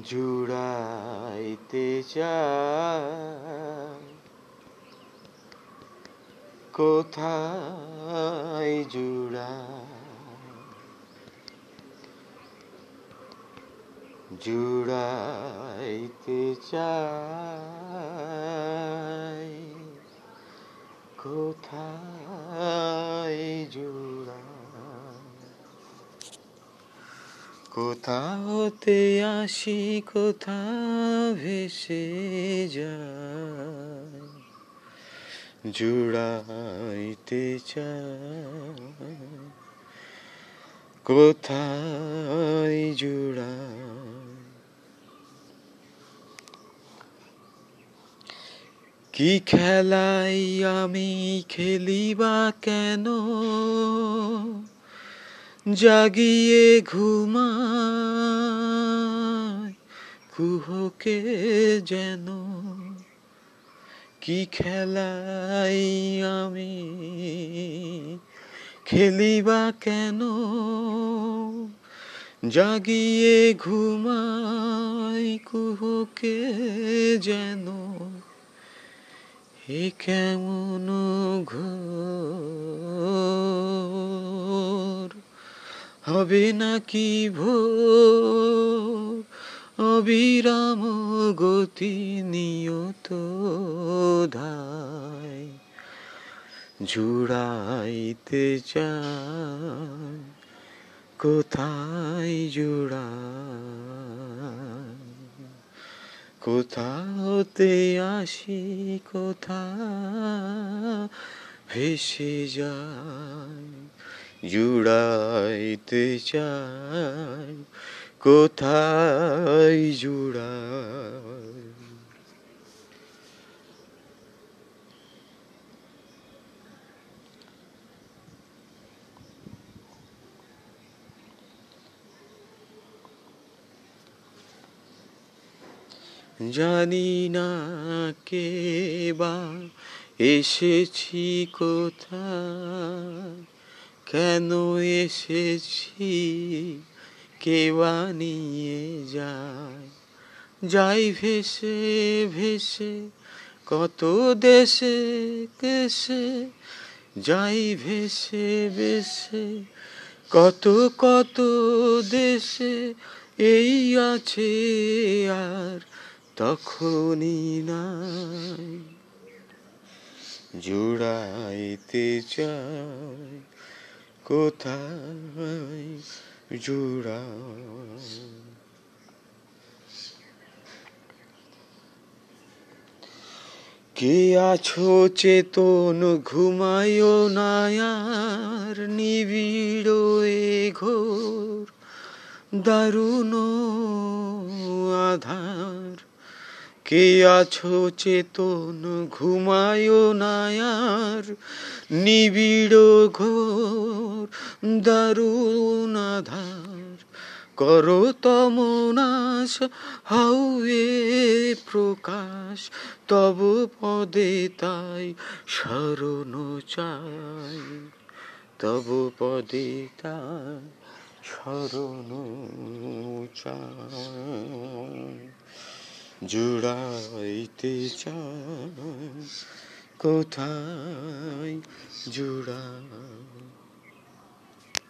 জুড়াইতে চাই। কোথায় জুড়াই? জুড়াইতে চাই। কোথায় জুড়াই কোথা হতে আসি কোথা ভেসে যায় জুড়াইতে চাই। কোথায় জুড়াই? কি খেলাই আমি খেলিবা কেন? জাগিয়ে ঘুমায় কুহকে যেন কি খেলাই আমি খেলিবা কেন? জাগিয়ে ঘুমাই, কুহকে যেন এ কেমন ঘোর হবে নাকি ভোর? অবিরাম গতি নিয়ত ধায়। জুড়াইতে চাই কোথায় জুড়াই কোথা হতে আসি কোথা ভেসে যায়? জুড়াইতে চাই কোথায় জুড়াই? জানি না কে বা এসেছি কোথা কেন এসেছি? কে বা নিয়ে যায়? যাই ভেসে ভেসে, কত দেশে কেসে যাই ভেসে ভেসে, কত কত দেশে, এই আছে আর তখনই নাই। জুড়াইতে চাই কোথায় জুড়াই কে আছো চেতন ঘুমায়ো নায়ার নিবিড় এ ঘোর দারুণ আধার। কে আছো চেতন? ঘুমায়ো নায়ার, নিবিড় ঘোর, দারুণ আধার। করো তমনাশ হাউয়ে প্রকাশ, তব পদে তাই শরণ চাই। তব পদে তাই শরণ চাই। জুড়াইতে চায় কোথায় জুড়াই